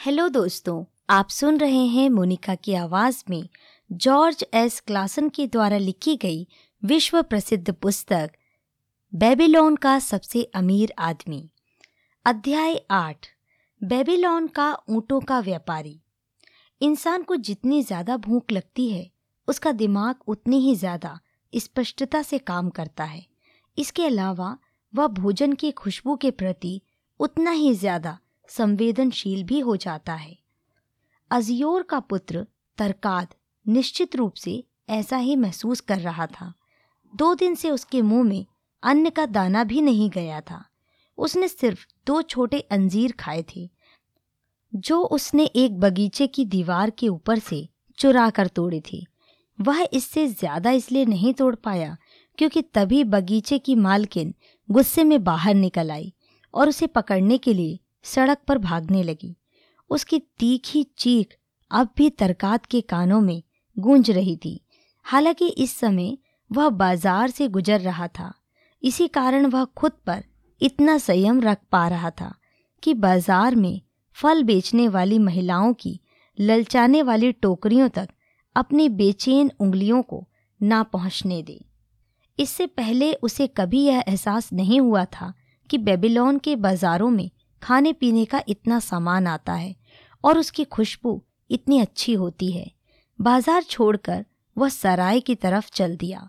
Hello दोस्तों, आप सुन रहे हैं मोनिका की आवाज़ में जॉर्ज एस. क्लासन के द्वारा लिखी गई विश्व प्रसिद्ध पुस्तक, बेबीलोन का सबसे अमीर आदमी। अध्याय आठ, बेबीलोन का ऊँटों का व्यापारी। इंसान को जितनी ज़्यादा भूख लगती है, उसका दिमाग उतनी ही ज़्यादा स्पष्टता से काम करता है। इसके अलावा, वह भोजन की खुशबू के प्रति उतना ही ज़्यादा संवेदनशील भी हो जाता है। अजियोर का पुत्र तरकाद निश्चित रूप से ऐसा ही महसूस कर रहा था। दो दिन से उसके मुँह में अन्न का दाना भी नहीं गया था। उसने सिर्फ़ दो छोटे अंजीर खाए थे, जो उसने एक बगीचे की दीवार के ऊपर से चुरा कर तोड़े थे। वह इससे ज़्यादा इसलिए नहीं तोड़ पाया क्योंकि तभी बगीचे की मालकिन गुस्से में बाहर निकल आई और उसे पकड़ने के लिए सड़क पर भागने लगी। उसकी तीखी चीख अब भी तरकात के कानों में गूंज रही थी। हालाँकि इस समय वह बाज़ार से गुजर रहा था। इसी कारण वह खुद पर इतना संयम रख पा रहा था कि बाज़ार में फल बेचने वाली महिलाओं की ललचाने वाली टोकरियों तक अपनी बेचैन उंगलियों को ना पहुँचने दे। इससे पहले उसे कभी यह एहसास नहीं हुआ था कि बेबीलोन के बाजारों में खाने पीने का इतना सामान आता है और उसकी खुशबू इतनी अच्छी होती है। बाज़ार छोड़कर वह सराय की तरफ़ चल दिया।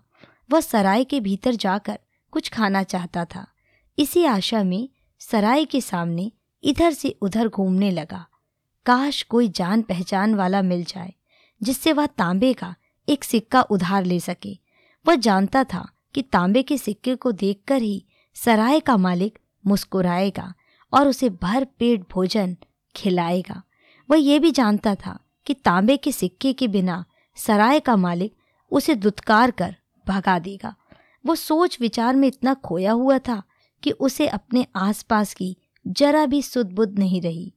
वह सराय के भीतर जाकर कुछ खाना चाहता था। इसी आशा में सराय के सामने इधर से उधर घूमने लगा। काश कोई जान पहचान वाला मिल जाए, जिससे वह तांबे का एक सिक्का उधार ले सके। वह जानता था कि तांबे के सिक्के को देखकर ही सराय का मालिक मुस्कुराएगा। और उसे भर पेट भोजन खिलाएगा। वह यह भी जानता था कि तांबे के सिक्के के बिना सराय का मालिक उसे दुत्कार कर भगा देगा। वो सोच विचार में इतना खोया हुआ था कि उसे अपने आसपास की जरा भी सुध बुद्ध नहीं रही।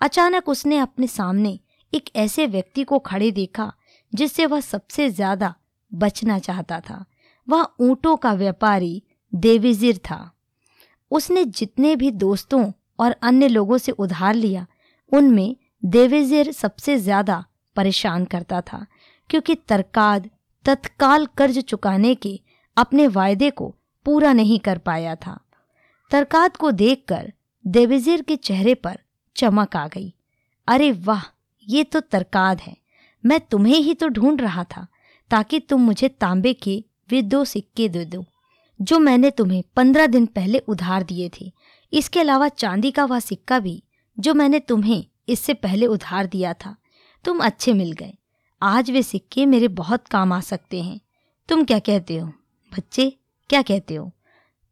अचानक उसने अपने सामने एक ऐसे व्यक्ति को खड़े देखा, जिससे वह सबसे ज़्यादा बचना चाहता था। वह ऊंटों का व्यापारी देविजिर था। उसने जितने भी दोस्तों और अन्य लोगों से उधार लिया, उनमें देवेजिर सबसे ज़्यादा परेशान करता था, क्योंकि तरकाद तत्काल कर्ज चुकाने के अपने वायदे को पूरा नहीं कर पाया था। तरकाद को देखकर देवेजिर के चेहरे पर चमक आ गई। अरे वाह, ये तो तरकाद है। मैं तुम्हें ही तो ढूंढ रहा था, ताकि तुम मुझे तांबे के वे दो सिक्के दे दो। जो मैंने तुम्हें पंद्रह दिन पहले उधार दिए थे। इसके अलावा चांदी का वह सिक्का भी, जो मैंने तुम्हें इससे पहले उधार दिया था। तुम अच्छे मिल गए। आज वे सिक्के मेरे बहुत काम आ सकते हैं। तुम क्या कहते हो? बच्चे, क्या कहते हो?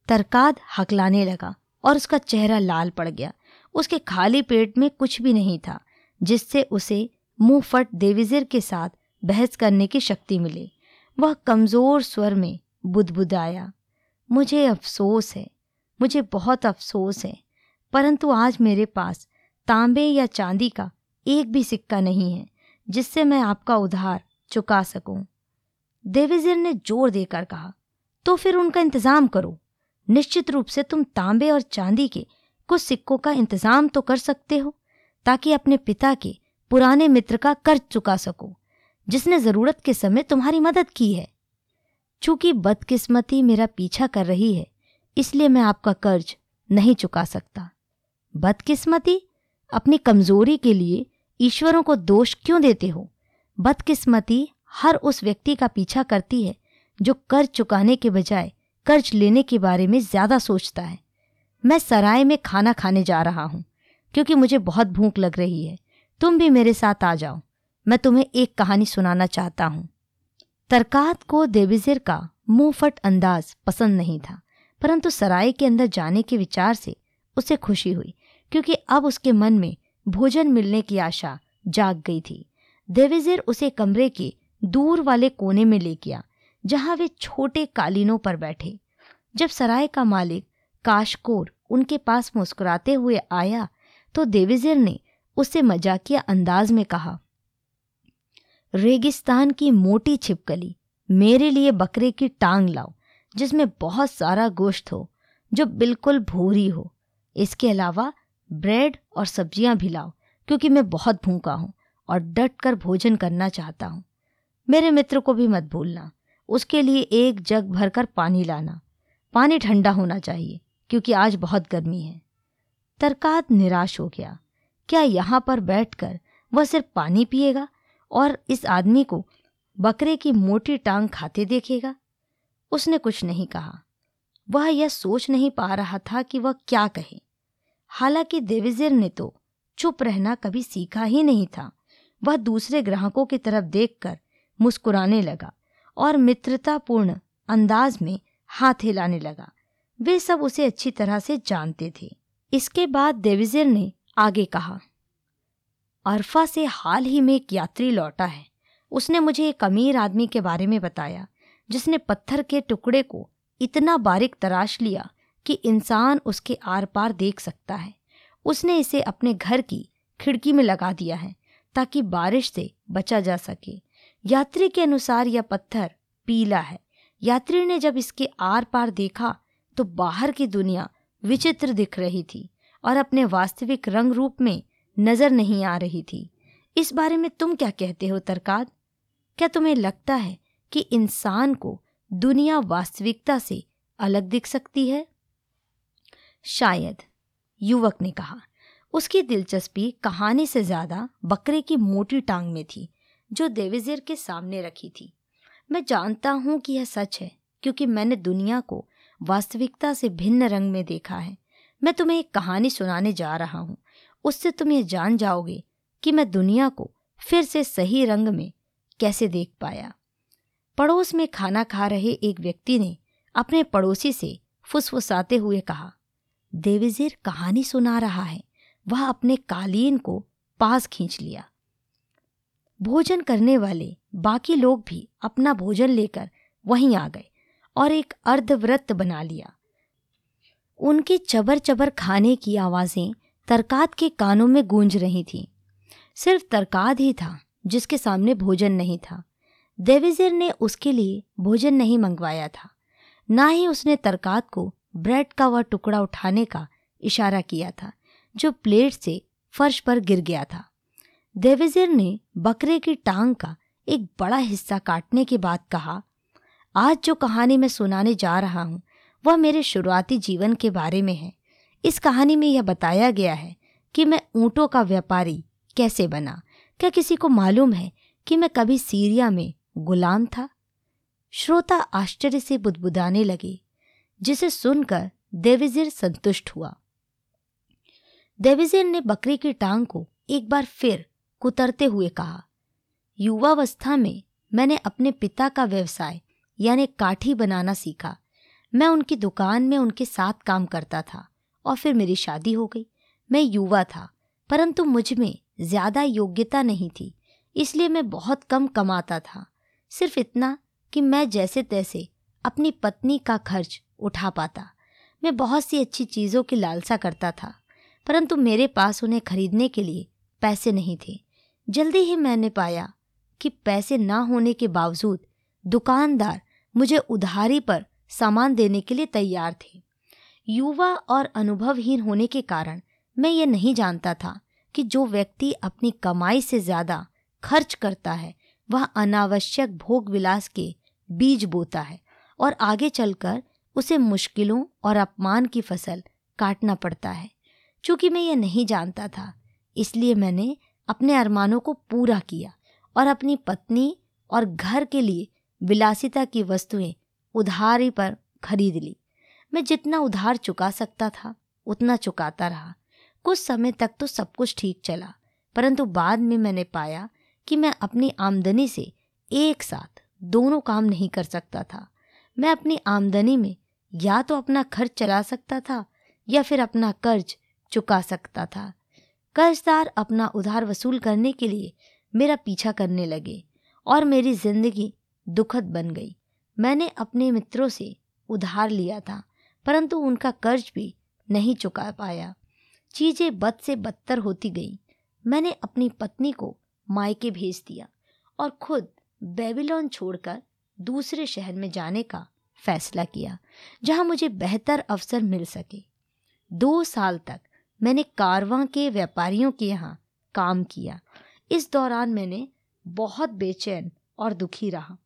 तरकाद हकलाने लगा और उसका चेहरा लाल पड़ गया। उसके खाली पेट में कुछ भी नहीं था, जिससे उसे मुँह फट देविजिर के साथ बहस करने की शक्ति मिले। वह कमज़ोर स्वर में बुदबुदाया मुझे अफसोस है, मुझे बहुत अफसोस है, परंतु आज मेरे पास तांबे या चांदी का एक भी सिक्का नहीं है, जिससे मैं आपका उधार चुका सकूँ। देविजिर ने ज़ोर देकर कहा तो फिर उनका इंतज़ाम करो निश्चित रूप से तुम तांबे और चांदी के कुछ सिक्कों का इंतज़ाम तो कर सकते हो, ताकि अपने पिता के पुराने मित्र का कर्ज चुका सको, जिसने ज़रूरत के समय तुम्हारी मदद की है चूँकि बदकिस्मती मेरा पीछा कर रही है, इसलिए मैं आपका कर्ज नहीं चुका सकता। बदकिस्मती? अपनी कमज़ोरी के लिए ईश्वरों को दोष क्यों देते हो? बदकिस्मती हर उस व्यक्ति का पीछा करती है, जो कर्ज चुकाने के बजाय कर्ज लेने के बारे में ज़्यादा सोचता है। मैं सराय में खाना खाने जा रहा हूँ, क्योंकि मुझे बहुत भूख लग रही है। तुम भी मेरे साथ आ जाओ, मैं तुम्हें एक कहानी सुनाना चाहता हूँ। तरकात को देविजिर का मुंहफट अंदाज पसंद नहीं था, परंतु सराय के अंदर जाने के विचार से उसे खुशी हुई, क्योंकि अब उसके मन में भोजन मिलने की आशा जाग गई थी। देविजिर उसे कमरे के दूर वाले कोने में ले गया, जहाँ वे छोटे कालीनों पर बैठे। जब सराय का मालिक काशकोर उनके पास मुस्कुराते हुए आया तो देविजिर ने उससे मजाकिया अंदाज में कहा रेगिस्तान की मोटी छिपकली, मेरे लिए बकरे की टांग लाओ, जिसमें बहुत सारा गोश्त हो, जो बिल्कुल भूरी हो। इसके अलावा ब्रेड और सब्ज़ियाँ भी लाओ, क्योंकि मैं बहुत भूखा हूँ और डट कर भोजन करना चाहता हूँ। मेरे मित्र को भी मत भूलना, उसके लिए एक जग भरकर पानी लाना। पानी ठंडा होना चाहिए, क्योंकि आज बहुत गर्मी है। तरकाद निराश हो गया। क्या यहाँ पर बैठकर वह सिर्फ़ पानी पिएगा? और इस आदमी को बकरे की मोटी टांग खाते देखेगा। उसने कुछ नहीं कहा। वह यह सोच नहीं पा रहा था कि वह क्या कहे। हालाँकि देविजिर ने तो चुप रहना कभी सीखा ही नहीं था। वह दूसरे ग्राहकों की तरफ़ देखकर मुस्कुराने लगा और मित्रतापूर्ण अंदाज में हाथ हिलाने लगा। वे सब उसे अच्छी तरह से जानते थे। इसके बाद देविजिर ने आगे कहा अरफा से हाल ही में एक यात्री लौटा है। उसने मुझे एक अमीर आदमी के बारे में बताया, जिसने पत्थर के टुकड़े को इतना बारीक तराश लिया कि इंसान उसके आर पार देख सकता है। उसने इसे अपने घर की खिड़की में लगा दिया है, ताकि बारिश से बचा जा सके। यात्री के अनुसार यह पत्थर पीला है। यात्री ने जब इसके आर पार देखा तो बाहर की दुनिया विचित्र दिख रही थी और अपने वास्तविक रंग रूप में नज़र नहीं आ रही थी। इस बारे में तुम क्या कहते हो, तरकाद? क्या तुम्हें लगता है कि इंसान को दुनिया वास्तविकता से अलग दिख सकती है? शायद, युवक ने कहा। उसकी दिलचस्पी कहानी से ज़्यादा बकरे की मोटी टांग में थी, जो देविजिर के सामने रखी थी। मैं जानता हूँ कि यह सच है, क्योंकि मैंने दुनिया को वास्तविकता से भिन्न रंग में देखा है। मैं तुम्हें एक कहानी सुनाने जा रहा हूँ उससे तुम ये जान जाओगे कि मैं दुनिया को फिर से सही रंग में कैसे देख पाया। पड़ोस में खाना खा रहे एक व्यक्ति ने अपने पड़ोसी से फुसफुसाते हुए कहा, देविजिर कहानी सुना रहा है। वह अपने कालीन को पास खींच लिया। भोजन करने वाले बाकी लोग भी अपना भोजन लेकर वहीं आ गए और एक अर्धव्रत बना लिया। उनके चबर चबर खाने की आवाज़ें तरकाद के कानों में गूंज रही थी। सिर्फ़ तरकाद ही था, जिसके सामने भोजन नहीं था। देविजिर ने उसके लिए भोजन नहीं मंगवाया था। ना ही उसने तरकाद को ब्रेड का वह टुकड़ा उठाने का इशारा किया था, जो प्लेट से फर्श पर गिर गया था। देविजिर ने बकरे की टांग का एक बड़ा हिस्सा काटने के बाद कहा, आज जो कहानी मैं सुनाने जा रहा हूँ, वह मेरे शुरुआती जीवन के बारे में है। इस कहानी में यह बताया गया है कि मैं ऊँटों का व्यापारी कैसे बना? क्या किसी को मालूम है कि मैं कभी सीरिया में गुलाम था? श्रोता आश्चर्य से बुदबुदाने लगे, जिसे सुनकर देविजिर संतुष्ट हुआ। देविजिर ने बकरी की टांग को एक बार फिर कुतरते हुए कहा, युवावस्था में मैंने अपने पिता का व्यवसाय, यानी काठी बनाना सीखा। मैं उनकी दुकान में उनके साथ काम करता था। और फिर मेरी शादी हो गई। मैं युवा था, परंतु मुझमें ज़्यादा योग्यता नहीं थी, इसलिए मैं बहुत कम कमाता था। सिर्फ़ इतना कि मैं जैसे तैसे अपनी पत्नी का खर्च उठा पाता। मैं बहुत सी अच्छी चीज़ों की लालसा करता था, परंतु मेरे पास उन्हें खरीदने के लिए पैसे नहीं थे। जल्दी ही मैंने पाया कि पैसे ना होने के बावजूद दुकानदार मुझे उधारी पर सामान देने के लिए तैयार थे। युवा और अनुभवहीन होने के कारण मैं ये नहीं जानता था कि जो व्यक्ति अपनी कमाई से ज़्यादा खर्च करता है, वह अनावश्यक भोग विलास के बीज बोता है और आगे चलकर उसे मुश्किलों और अपमान की फ़सल काटना पड़ता है। चूँकि मैं ये नहीं जानता था, इसलिए मैंने अपने अरमानों को पूरा किया और अपनी पत्नी और घर के लिए विलासिता की वस्तुएँ उधारी पर खरीद ली। मैं जितना उधार चुका सकता था, उतना चुकाता रहा। कुछ समय तक तो सब कुछ ठीक चला, परंतु बाद में मैंने पाया कि मैं अपनी आमदनी से एक साथ दोनों काम नहीं कर सकता था। मैं अपनी आमदनी में या तो अपना खर्च चला सकता था या फिर अपना कर्ज चुका सकता था। कर्जदार अपना उधार वसूल करने के लिए मेरा पीछा करने लगे और मेरी ज़िंदगी दुखद बन गई। मैंने अपने मित्रों से उधार लिया था। परंतु उनका कर्ज भी नहीं चुका पाया। चीज़ें बद से बदतर होती गई। मैंने अपनी पत्नी को मायके भेज दिया और खुद बेबीलोन छोड़कर दूसरे शहर में जाने का फैसला किया, जहाँ मुझे बेहतर अवसर मिल सके। दो साल तक मैंने कारवां के व्यापारियों के यहाँ काम किया। इस दौरान मैंने बहुत बेचैन और दुखी रहा।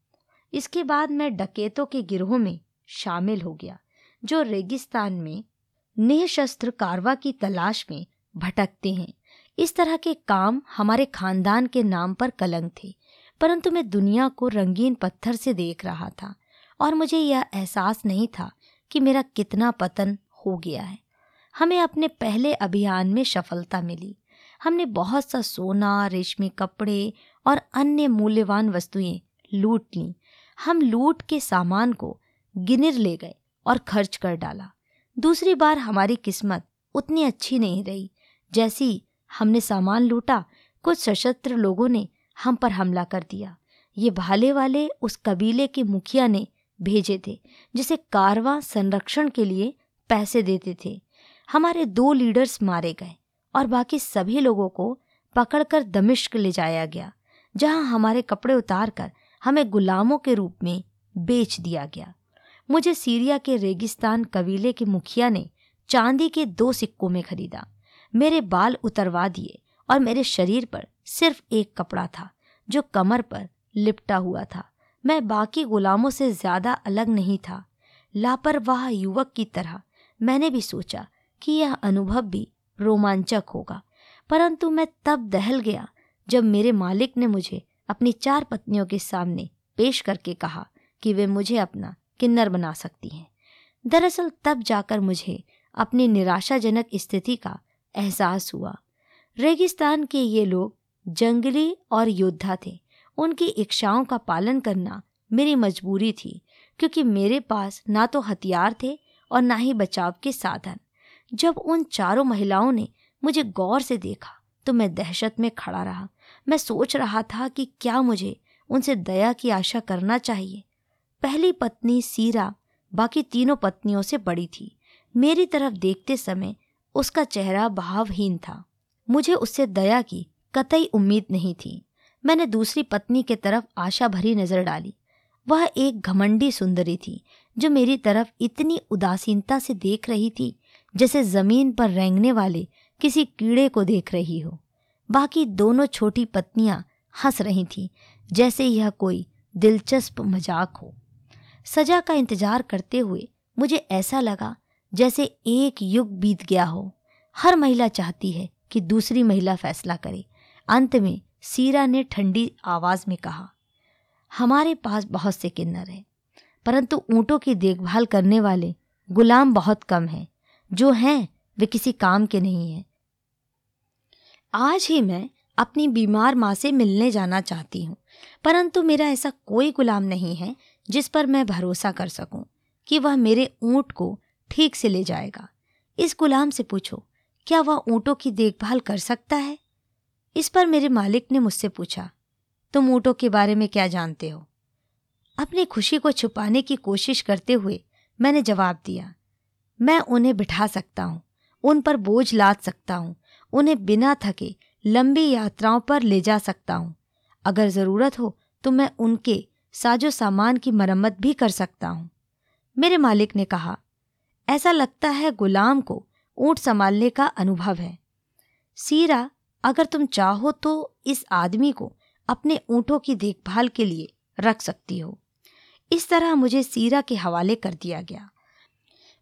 इसके बाद मैं डकेतों के गिरोह में शामिल हो गया। जो रेगिस्तान में निःशस्त्र कारवा की तलाश में भटकते हैं। इस तरह के काम हमारे खानदान के नाम पर कलंक थे, परंतु मैं दुनिया को रंगीन पत्थर से देख रहा था और मुझे यह एहसास नहीं था कि मेरा कितना पतन हो गया है। हमें अपने पहले अभियान में सफलता मिली। हमने बहुत सा सोना, रेशमी कपड़े और अन्य मूल्यवान वस्तुएँ लूट लीं। हम लूट के सामान को गिनिर ले गए। और खर्च कर डाला। दूसरी बार हमारी किस्मत उतनी अच्छी नहीं रही। जैसी हमने सामान लूटा, कुछ सशस्त्र लोगों ने हम पर हमला कर दिया। ये भाले वाले उस कबीले के मुखिया ने भेजे थे, जिसे कारवा संरक्षण के लिए पैसे देते थे। हमारे दो लीडर्स मारे गए और बाकी सभी लोगों को पकड़कर दमिश्क ले जाया गया, जहाँ हमारे कपड़े उतारकर हमें गुलामों के रूप में बेच दिया गया। मुझे सीरिया के रेगिस्तान कबीले के मुखिया ने चांदी के दो सिक्कों में खरीदा। मेरे बाल उतरवा दिए और मेरे शरीर पर सिर्फ़ एक कपड़ा था, जो कमर पर लिपटा हुआ था। मैं बाकी गुलामों से ज़्यादा अलग नहीं था। लापरवाह युवक की तरह मैंने भी सोचा कि यह अनुभव भी रोमांचक होगा, परंतु मैं तब दहल गया जब मेरे मालिक ने मुझे अपनी चार पत्नियों के सामने पेश करके कहा कि वे मुझे अपना किन्नर बना सकती हैं। दरअसल तब जाकर मुझे अपनी निराशाजनक स्थिति का एहसास हुआ। रेगिस्तान के ये लोग जंगली और योद्धा थे। उनकी इच्छाओं का पालन करना मेरी मजबूरी थी, क्योंकि मेरे पास ना तो हथियार थे और ना ही बचाव के साधन। जब उन चारों महिलाओं ने मुझे गौर से देखा तो मैं दहशत में खड़ा रहा। मैं सोच रहा था कि क्या मुझे उनसे दया की आशा करना चाहिए। पहली पत्नी सीरा, बाकी तीनों पत्नियों से बड़ी थी। मेरी तरफ़ देखते समय उसका चेहरा भावहीन था। मुझे उससे दया की कतई उम्मीद नहीं थी। मैंने दूसरी पत्नी के तरफ़ आशा भरी नज़र डाली। वह एक घमंडी सुंदरी थी, जो मेरी तरफ़ इतनी उदासीनता से देख रही थी, जैसे ज़मीन पर रेंगने वाले किसी कीड़े को देख रही हो। बाकी दोनों छोटी पत्नियाँ हंस रही थीं, जैसे यह कोई दिलचस्प मज़ाक हो। सजा का इंतज़ार करते हुए मुझे ऐसा लगा जैसे एक युग बीत गया हो। हर महिला चाहती है कि दूसरी महिला फैसला करे। अंत में सीरा ने ठंडी आवाज़ में कहा, हमारे पास बहुत से किन्नर हैं, परंतु ऊँटों की देखभाल करने वाले गुलाम बहुत कम हैं। जो हैं, वे किसी काम के नहीं हैं। आज ही मैं अपनी बीमार माँ से मिलने जाना चाहती हूँ, परंतु मेरा ऐसा कोई गुलाम नहीं है जिस पर मैं भरोसा कर सकूँ कि वह मेरे ऊँट को ठीक से ले जाएगा। इस गुलाम से पूछो, क्या वह ऊँटों की देखभाल कर सकता है? इस पर मेरे मालिक ने मुझसे पूछा, तुम ऊँटों के बारे में क्या जानते हो? अपनी खुशी को छुपाने की कोशिश करते हुए मैंने जवाब दिया, मैं उन्हें बिठा सकता हूँ, उन पर बोझ लाद सकता हूँ, उन्हें बिना थके लंबी यात्राओं पर ले जा सकता हूँ। अगर ज़रूरत हो तो मैं उनके साजो सामान की मरम्मत भी कर सकता हूँ। मेरे मालिक ने कहा, ऐसा लगता है गुलाम को ऊँट संभालने का अनुभव है। सीरा, अगर तुम चाहो तो इस आदमी को अपने ऊँटों की देखभाल के लिए रख सकती हो। इस तरह मुझे सीरा के हवाले कर दिया गया।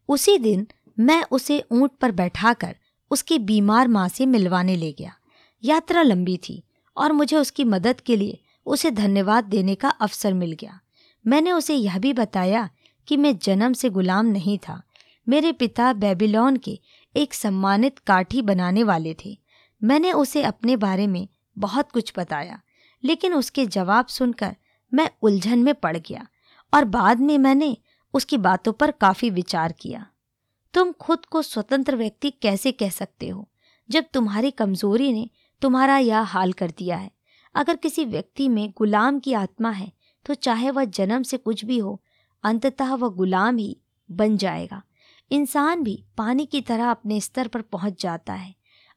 उसी दिन मैं उसे ऊँट पर बैठाकर उसकी बीमार माँ से मिलवाने ले गया। यात्रा लंबी थी और मुझे उसकी मदद के लिए उसे धन्यवाद देने का अवसर मिल गया। मैंने उसे यह भी बताया कि मैं जन्म से गुलाम नहीं था। मेरे पिता बेबीलोन के एक सम्मानित काठी बनाने वाले थे। मैंने उसे अपने बारे में बहुत कुछ बताया, लेकिन उसके जवाब सुनकर मैं उलझन में पड़ गया और बाद में मैंने उसकी बातों पर काफ़ी विचार किया। तुम खुद को स्वतंत्र व्यक्ति कैसे कह सकते हो, जब तुम्हारी कमज़ोरी ने तुम्हारा यह हाल कर दिया है? अगर किसी व्यक्ति में गुलाम की आत्मा है तो चाहे वह जन्म से कुछ भी हो, अंततः वह गुलाम ही बन जाएगा। इंसान भी पानी की तरह अपने स्तर पर पहुँच जाता है।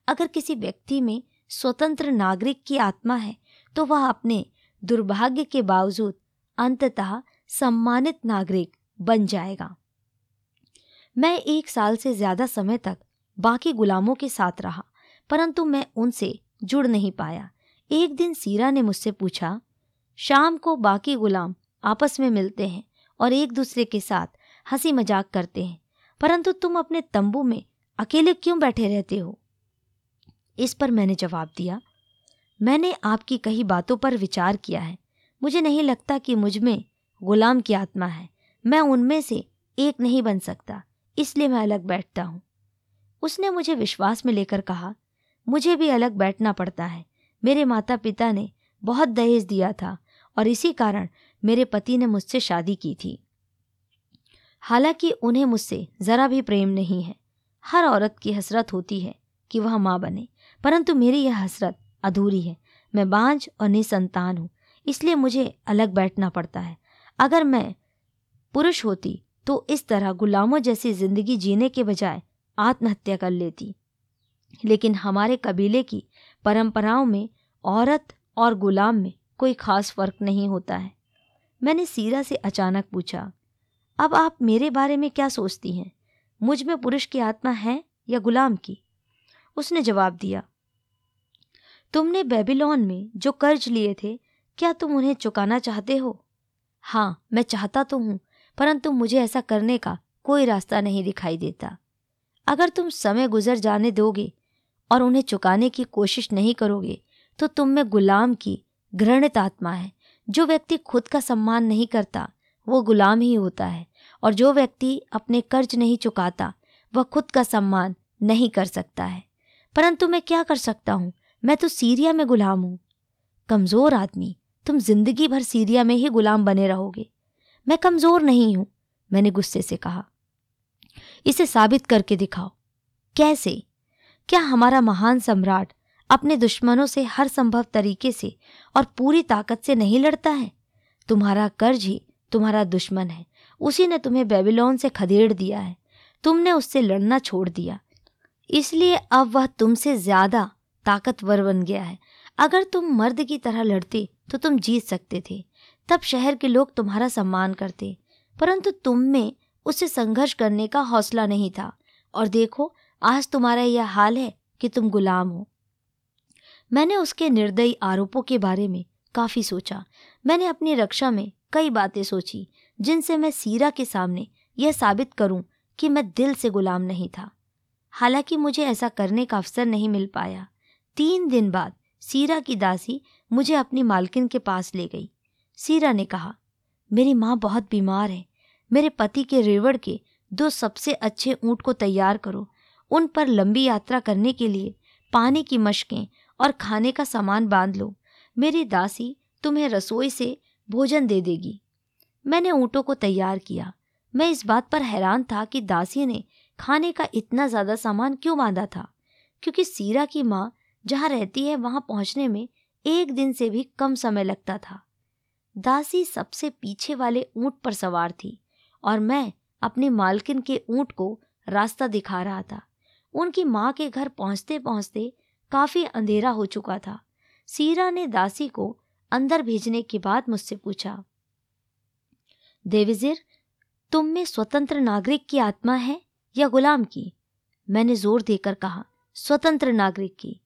अगर किसी व्यक्ति में स्वतंत्र नागरिक की आत्मा है तो वह अपने दुर्भाग्य के बावजूद अंततः सम्मानित नागरिक बन जाएगा। मैं एक साल से ज़्यादा समय तक बाकी गुलामों के साथ रहा, परंतु मैं उनसे जुड़ नहीं पाया। एक दिन सीरा ने मुझसे पूछा, शाम को बाकी गुलाम आपस में मिलते हैं और एक दूसरे के साथ हँसी मज़ाक करते हैं, परंतु तुम अपने तंबू में अकेले क्यों बैठे रहते हो? इस पर मैंने जवाब दिया, मैंने आपकी कही बातों पर विचार किया है। मुझे नहीं लगता कि मुझमें गुलाम की आत्मा है। मैं उनमें से एक नहीं बन सकता, इसलिए मैं अलग बैठता हूँ। उसने मुझे विश्वास में लेकर कहा, मुझे भी अलग बैठना पड़ता है। मेरे माता पिता ने बहुत दहेज दिया था और इसी कारण मेरे पति ने मुझसे शादी की थी। हालाँकि उन्हें मुझसे ज़रा भी प्रेम नहीं है। हर औरत की हसरत होती है कि वह माँ बने, परंतु मेरी यह हसरत अधूरी है। मैं बांझ और निसंतान हूँ, इसलिए मुझे अलग बैठना पड़ता है। अगर मैं पुरुष होती तो इस तरह गुलामों जैसी ज़िंदगी जीने के बजाय आत्महत्या कर लेती। लेकिन हमारे कबीले की परंपराओं में, औरत और गुलाम में कोई खास फ़र्क नहीं होता है। मैंने सीरा से अचानक पूछा, अब आप मेरे बारे में क्या सोचती हैं? मुझमें पुरुष की आत्मा है या गुलाम की? उसने जवाब दिया, तुमने बेबीलोन में जो कर्ज लिए थे, क्या तुम उन्हें चुकाना चाहते हो? हाँ मैं चाहता तो हूँ, परंतु मुझे ऐसा करने का कोई रास्ता नहीं दिखाई देता। अगर तुम समय गुजर जाने दोगे और उन्हें चुकाने की कोशिश नहीं करोगे तो तुम में गुलाम की घृणित आत्मा है। जो व्यक्ति खुद का सम्मान नहीं करता, वो गुलाम ही होता है, और जो व्यक्ति अपने कर्ज नहीं चुकाता, वह खुद का सम्मान नहीं कर सकता है। परंतु मैं क्या कर सकता हूँ? मैं तो सीरिया में गुलाम हूँ। कमज़ोर आदमी, तुम ज़िंदगी भर सीरिया में ही गुलाम बने रहोगे। मैं कमज़ोर नहीं हूँ, मैंने गुस्से से कहा। इसे साबित करके दिखाओ। कैसे? क्या हमारा महान सम्राट अपने दुश्मनों से हर संभव तरीके से और पूरी ताकत से नहीं लड़ता है? तुम्हारा कर्ज ही तुम्हारा दुश्मन है। उसी ने तुम्हें बेबीलोन से खदेड़ दिया है। तुमने उससे लड़ना छोड़ दिया। इसलिए अब वह तुमसे ज़्यादा ताकतवर बन गया है। अगर तुम मर्द की तरह लड़ते तो तुम जीत सकते थे। तब शहर के लोग तुम्हारा सम्मान करते। परंतु तुम में उससे संघर्ष करने का हौसला नहीं था। और देखो आज तुम्हारा यह हाल है कि तुम गुलाम हो। मैंने उसके निर्दयी आरोपों के बारे में काफ़ी सोचा। मैंने अपनी रक्षा में कई बातें सोची, जिनसे मैं सीरा के सामने यह साबित करूँ कि मैं दिल से गुलाम नहीं था। हालाँकि मुझे ऐसा करने का अवसर नहीं मिल पाया। तीन दिन बाद सीरा की दासी मुझे अपनी मालकिन के पास ले गई। सीरा ने कहा, मेरी माँ बहुत बीमार है। मेरे पति के रेवड़ के दो सबसे अच्छे ऊँट को तैयार करो। उन पर लंबी यात्रा करने के लिए पानी की मशकें और खाने का सामान बाँध लो। मेरी दासी तुम्हें रसोई से भोजन दे देगी। मैंने ऊँटों को तैयार किया। मैं इस बात पर हैरान था कि दासी ने खाने का इतना ज़्यादा सामान क्यों बांधा था। क्योंकि सीरा की माँ जहाँ रहती है वहाँ पहुँचने में एक दिन से भी कम समय लगता था। दासी सबसे पीछे वाले ऊँट पर सवार थी और मैं अपनी मालकिन के ऊँट को रास्ता दिखा रहा था। उनकी माँ के घर पहुँचते पहुँचते काफ़ी अंधेरा हो चुका था। सीरा ने दासी को अंदर भेजने के बाद मुझसे पूछा, देविजिर, तुम में स्वतंत्र नागरिक की आत्मा है या गुलाम की? मैंने ज़ोर देकर कहा, स्वतंत्र नागरिक की।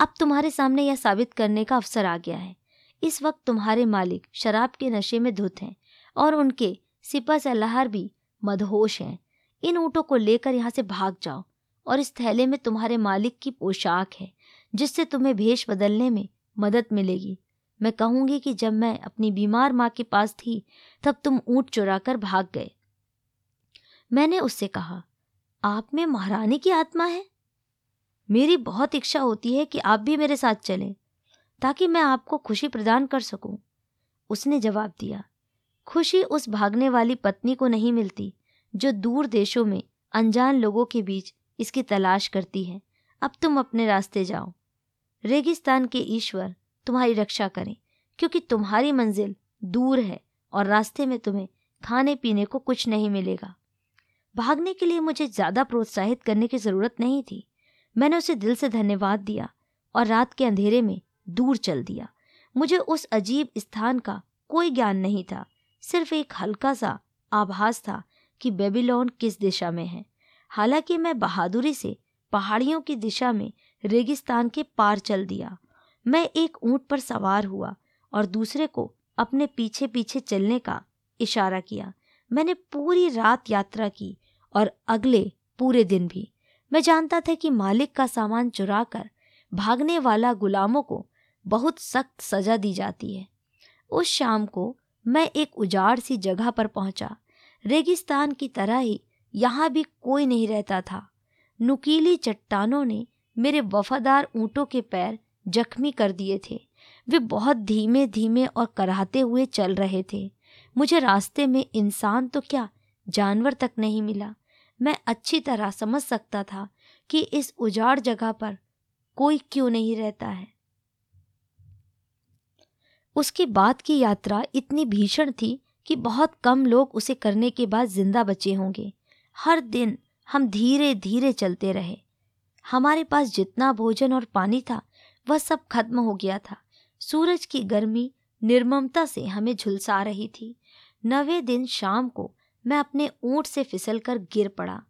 अब तुम्हारे सामने यह साबित करने का अवसर आ गया है। इस वक्त तुम्हारे मालिक शराब के नशे में धुत हैं और उनके सिपा सलाहर भी मदहोश हैं। इन ऊँटों को लेकर यहाँ से भाग जाओ। और इस थैले में तुम्हारे मालिक की पोशाक है, जिससे तुम्हें भेष बदलने में मदद मिलेगी। मैं कहूँगी कि जब मैं अपनी बीमार माँ के पास थी, तब तुम ऊँट चुरा कर भाग गए। मैंने उससे कहा, आप में महारानी की आत्मा है? मेरी बहुत इच्छा होती है कि आप भी मेरे साथ चलें, ताकि मैं आपको खुशी प्रदान कर सकूँ। उसने जवाब दिया, खुशी उस भागने वाली पत्नी को नहीं मिलती, जो दूर देशों में अनजान लोगों के बीच इसकी तलाश करती है। अब तुम अपने रास्ते जाओ। रेगिस्तान के ईश्वर तुम्हारी रक्षा करें, क्योंकि तुम्हारी मंजिल दूर है और रास्ते में तुम्हें खाने पीने को कुछ नहीं मिलेगा। भागने के लिए मुझे ज़्यादा प्रोत्साहित करने की ज़रूरत नहीं थी। मैंने उसे दिल से धन्यवाद दिया और रात के अंधेरे में दूर चल दिया। मुझे उस अजीब स्थान का कोई ज्ञान नहीं था, सिर्फ़ एक हल्का सा आभास था कि बेबीलोन किस दिशा में है। हालाँकि मैं बहादुरी से पहाड़ियों की दिशा में रेगिस्तान के पार चल दिया। मैं एक ऊँट पर सवार हुआ और दूसरे को अपने पीछे पीछे चलने का इशारा किया। मैंने पूरी रात यात्रा की और अगले पूरे दिन भी। मैं जानता था कि मालिक का सामान चुरा कर भागने वाला गुलामों को बहुत सख्त सजा दी जाती है। उस शाम को मैं एक उजाड़ सी जगह पर पहुँचा। रेगिस्तान की तरह ही यहाँ भी कोई नहीं रहता था। नुकीली चट्टानों ने मेरे वफादार ऊँटों के पैर जख्मी कर दिए थे। वे बहुत धीमे धीमे और कराहते हुए चल रहे थे। मुझे रास्ते में इंसान तो क्या जानवर तक नहीं मिला। मैं अच्छी तरह समझ सकता था कि इस उजाड़ जगह पर कोई क्यों नहीं रहता है। उसके बाद की यात्रा इतनी भीषण थी कि बहुत कम लोग उसे करने के बाद ज़िंदा बचे होंगे। हर दिन हम धीरे धीरे चलते रहे। हमारे पास जितना भोजन और पानी था, वह सब खत्म हो गया था। सूरज की गर्मी निर्ममता से हमें झुलसा रही थी। नवे दिन शाम को मैं अपने ऊँट से फिसलकर गिर पड़ा।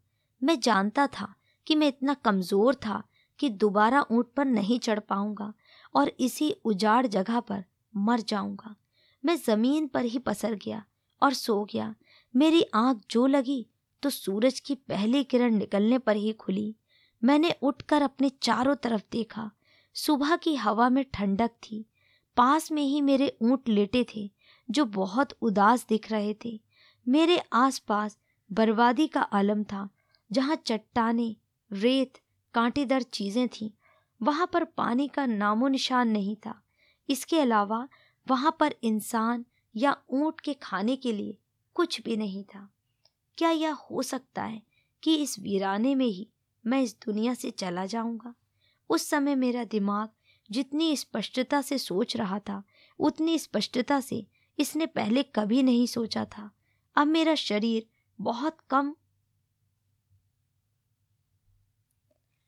मैं जानता था कि मैं इतना कमज़ोर था कि दोबारा ऊँट पर नहीं चढ़ पाऊँगा और इसी उजाड़ जगह पर मर जाऊँगा। मैं ज़मीन पर ही पसर गया और सो गया। मेरी आँख जो लगी तो सूरज की पहली किरण निकलने पर ही खुली। मैंने उठकर अपने चारों तरफ़ देखा। सुबह की हवा में ठंडक थी। पास में ही मेरे ऊँट लेटे थे, जो बहुत उदास दिख रहे थे। मेरे आसपास बर्बादी का आलम था, जहाँ चट्टाने, रेत, कांटेदार चीज़ें थीं। वहाँ पर पानी का नामो निशान नहीं था। इसके अलावा वहाँ पर इंसान या ऊँट के खाने के लिए कुछ भी नहीं था। क्या यह हो सकता है कि इस वीराने में ही मैं इस दुनिया से चला जाऊँगा? उस समय मेरा दिमाग जितनी स्पष्टता से सोच रहा था, उतनी स्पष्टता से इसने पहले कभी नहीं सोचा था। अब मेरा शरीर बहुत कम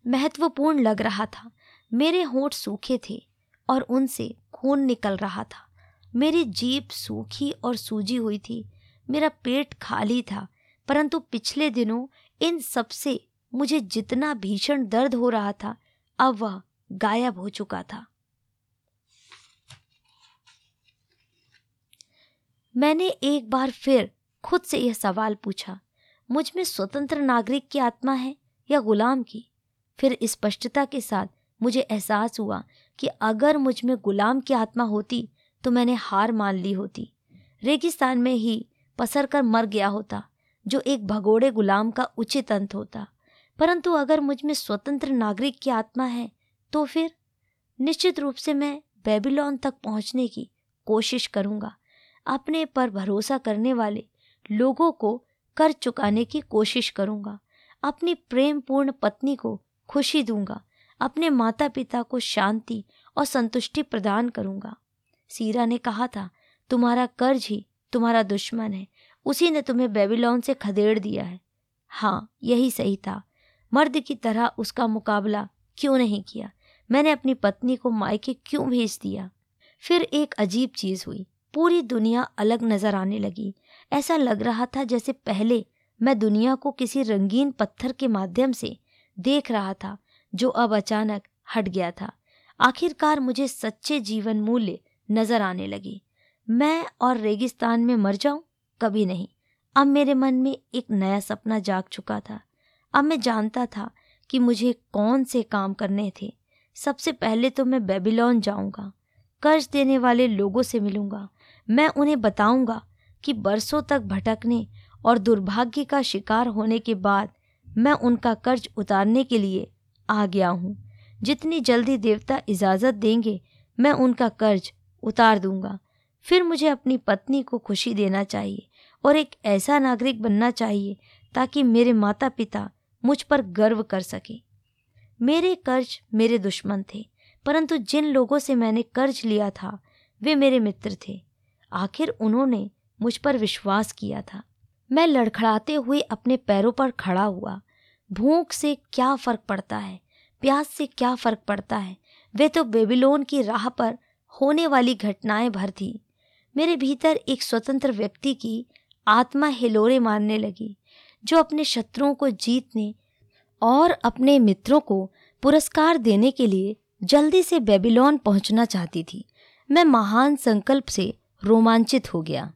महत्वपूर्ण लग रहा था। मेरे होठ सूखे थे और उनसे खून निकल रहा था। मेरी जीप सूखी और सूजी हुई थी। मेरा पेट खाली था। परंतु पिछले दिनों इन सबसे मुझे जितना भीषण दर्द हो रहा था, अब वह गायब हो चुका था। मैंने एक बार फिर खुद से यह सवाल पूछा, मुझमें स्वतंत्र नागरिक की आत्मा है या गुलाम की? फिर स्पष्टता के साथ मुझे एहसास हुआ कि अगर मुझमें गुलाम की आत्मा होती तो मैंने हार मान ली होती। रेगिस्तान में ही पसर कर मर गया होता। जो एक भगोड़े गुलाम का उचित अंत होता। परंतु अगर मुझमें स्वतंत्र नागरिक की आत्मा है तो फिर निश्चित रूप से मैं बेबीलोन तक पहुँचने की कोशिश करूँगा। अपने पर भरोसा करने वाले लोगों को कर चुकाने की कोशिश करूँगा। अपनी प्रेमपूर्ण पत्नी को खुशी दूँगा। अपने माता पिता को शांति और संतुष्टि प्रदान करूँगा। सीरा ने कहा था, तुम्हारा कर्ज ही तुम्हारा दुश्मन है। उसी ने तुम्हें बेबीलोन से खदेड़ दिया है। हाँ यही सही था। मर्द की तरह उसका मुकाबला क्यों नहीं किया? मैंने अपनी पत्नी को मायके क्यों भेज दिया? फिर एक अजीब चीज़ हुई। पूरी दुनिया अलग नज़र आने लगी। ऐसा लग रहा था जैसे पहले मैं दुनिया को किसी रंगीन पत्थर के माध्यम से देख रहा था, जो अब अचानक हट गया था। आखिरकार मुझे सच्चे जीवन मूल्य नज़र आने लगी। मैं और रेगिस्तान में मर जाऊँ? कभी नहीं। अब मेरे मन में एक नया सपना जाग चुका था। अब मैं जानता था कि मुझे कौन से काम करने थे। सबसे पहले तो मैं बेबीलोन जाऊँगा। कर्ज देने वाले लोगों से मिलूँगा। मैं उन्हें बताऊँगा कि बरसों तक भटकने और दुर्भाग्य का शिकार होने के बाद मैं उनका कर्ज उतारने के लिए आ गया हूँ। जितनी जल्दी देवता इजाज़त देंगे, मैं उनका कर्ज उतार दूँगा। फिर मुझे अपनी पत्नी को खुशी देना चाहिए। और एक ऐसा नागरिक बनना चाहिए ताकि मेरे माता पिता मुझ पर गर्व कर सके। मेरे कर्ज मेरे दुश्मन थे, परंतु जिन लोगों से मैंने कर्ज लिया था, वे मेरे मित्र थे। आखिर उन्होंने मुझ पर विश्वास किया था। मैं लड़खड़ाते हुए अपने पैरों पर खड़ा हुआ। भूख से क्या फ़र्क पड़ता है? प्यास से क्या फ़र्क पड़ता है? वे तो बेबीलोन की राह पर होने वाली घटनाएँ भर थी। मेरे भीतर एक स्वतंत्र व्यक्ति की आत्मा हिलोरे मारने लगी, जो अपने शत्रुओं को जीतने और अपने मित्रों को पुरस्कार देने के लिए जल्दी से बेबीलोन पहुँचना चाहती थी। मैं महान संकल्प से रोमांचित हो गया।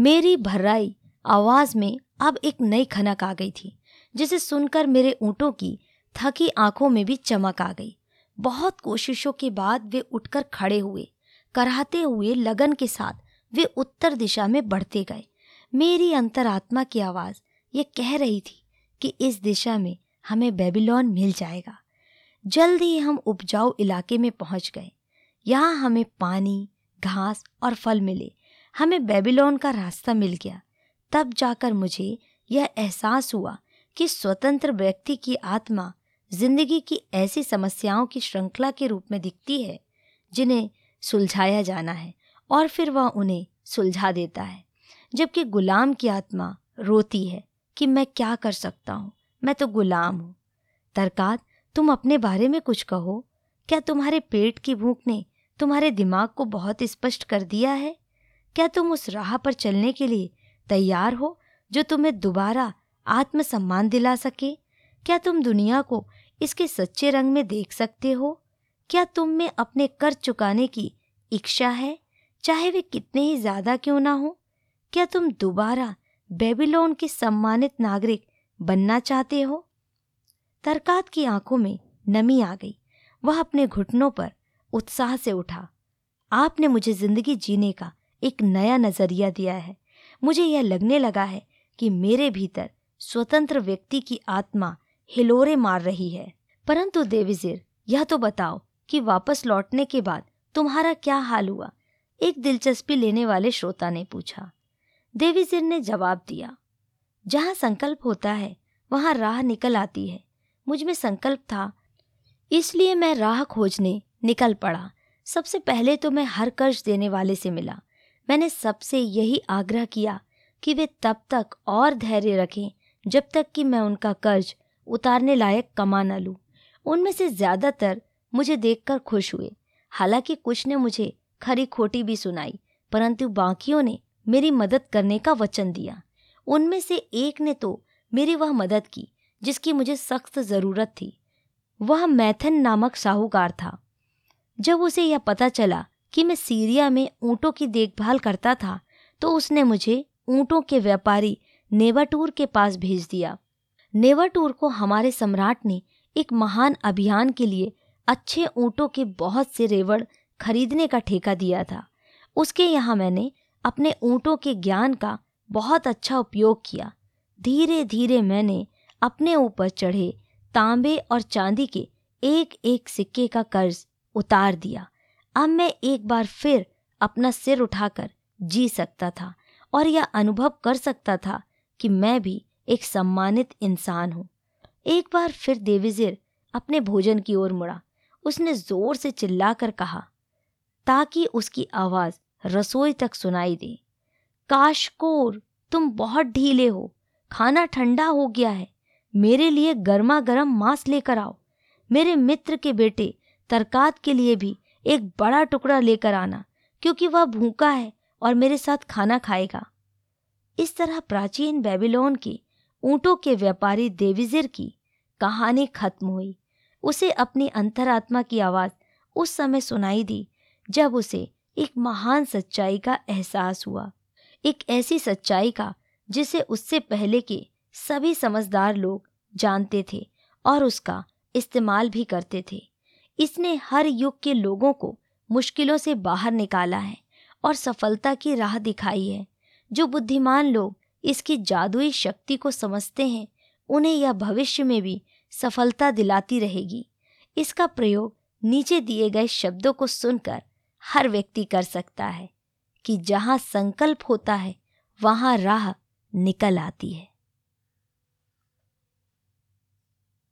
मेरी भर्राई आवाज़ में अब एक नई खनक आ गई थी, जिसे सुनकर मेरे ऊँटों की थकी आँखों में भी चमक आ गई। बहुत कोशिशों के बाद वे उठकर खड़े हुए, कराहते हुए लगन के साथ वे उत्तर दिशा में बढ़ते गए। मेरी अंतरात्मा की आवाज़ ये कह रही थी कि इस दिशा में हमें बेबीलोन मिल जाएगा। जल्द ही हम उपजाऊ इलाके में पहुँच गए। यहाँ हमें पानी, घास और फल मिले। हमें बेबीलोन का रास्ता मिल गया। तब जाकर मुझे यह एहसास हुआ कि स्वतंत्र व्यक्ति की आत्मा ज़िंदगी की ऐसी समस्याओं की श्रृंखला के रूप में दिखती है जिन्हें सुलझाया जाना है। और फिर वह उन्हें सुलझा देता है। जबकि गुलाम की आत्मा रोती है कि मैं क्या कर सकता हूँ। मैं तो गुलाम हूँ। तरकात तुम अपने बारे में कुछ कहो। क्या तुम्हारे पेट की भूख ने तुम्हारे दिमाग को बहुत स्पष्ट कर दिया है? क्या तुम उस राह पर चलने के लिए तैयार हो जो तुम्हें दोबारा आत्मसम्मान दिला सके? क्या तुम दुनिया को इसके सच्चे रंग में देख सकते हो? क्या तुम में अपने कर चुकाने की इच्छा है? चाहे वे कितने ही ज़्यादा क्यों ना हो, क्या तुम दोबारा बेबीलोन के सम्मानित नागरिक बनना चाहते हो? तरकात की आँखों में नमी आ गई। वह अपने घुटनों पर उत्साह से उठा। आपने मुझे ज़िंदगी जीने का एक नया नज़रिया दिया है। मुझे यह लगने लगा है कि मेरे भीतर स्वतंत्र व्यक्ति की आत्मा हिलोरे मार रही है। परंतु देविजिर, यह तो बताओ कि वापस लौटने के बाद तुम्हारा क्या हाल हुआ? एक दिलचस्पी लेने वाले श्रोता ने पूछा। देवीजिर ने जवाब दिया, जहाँ संकल्प होता है, वहाँ राह निकल आती है। मुझमें संकल्प था, इसलिए मैं राह खोजने निकल पड़ा। सबसे पहले तो मैं हर कर्ज देने वाले से मिला। मैंने सबसे यही आग्रह किया कि वे तब तक और धैर्य रखें, जब तक कि मैं उनका कर्ज उतारने लायक कमा न लूँ। उनमें से ज़्यादातर मुझे देखकर खुश हुए। हालाँकि कुछ ने मुझे खरी खोटी भी सुनाई, परंतु बाकियों ने मेरी मदद करने का वचन दिया। उनमें से एक ने तो मेरी वह मदद की, जिसकी मुझे सख्त ज़रूरत थी। वह मैथन नामक साहूकार था। जब उसे यह पता चला कि मैं सीरिया में ऊँटों की देखभाल करता था तो उसने मुझे ऊँटों के व्यापारी नेवाटूर के पास भेज दिया। नेवाटूर को हमारे सम्राट ने एक महान अभियान के लिए अच्छे ऊँटों के बहुत से रेवड़ खरीदने का ठेका दिया था। उसके यहाँ मैंने अपने ऊँटों के ज्ञान का बहुत अच्छा उपयोग किया। धीरे धीरे मैंने अपने ऊपर चढ़े तांबे और चांदी के एक एक सिक्के का कर्ज उतार दिया। अब मैं एक बार फिर अपना सिर उठाकर जी सकता था और यह अनुभव कर सकता था कि मैं भी एक सम्मानित इंसान हूँ। एक बार फिर देवीजिर अपने भोजन की ओर मुड़ा। उसने ज़ोर से चिल्लाकर कहा ताकि उसकी आवाज़ रसोई तक सुनाई दे। काशकोर तुम बहुत ढीले हो। खाना ठंडा हो गया है। मेरे लिए गर्मा गर्म मांस लेकर आओ। मेरे मित्र के बेटे तरकात के लिए भी एक बड़ा टुकड़ा लेकर आना, क्योंकि वह भूखा है और मेरे साथ खाना खाएगा। इस तरह प्राचीन बेबीलोन के ऊँटों के व्यापारी देविजिर की कहानी खत्म हुई। उसे अपनी अंतरात्मा की आवाज़ उस समय सुनाई दी जब उसे एक महान सच्चाई का एहसास हुआ। एक ऐसी सच्चाई का, जिसे उससे पहले के सभी समझदार लोग जानते थे और उसका इस्तेमाल भी करते थे। इसने हर युग के लोगों को मुश्किलों से बाहर निकाला है और सफलता की राह दिखाई है। जो बुद्धिमान लोग इसकी जादुई शक्ति को समझते हैं, उन्हें यह भविष्य में भी सफलता दिलाती रहेगी। इसका प्रयोग नीचे दिए गए शब्दों को सुनकर हर व्यक्ति कर सकता है कि जहाँ संकल्प होता है, वहाँ राह निकल आती है।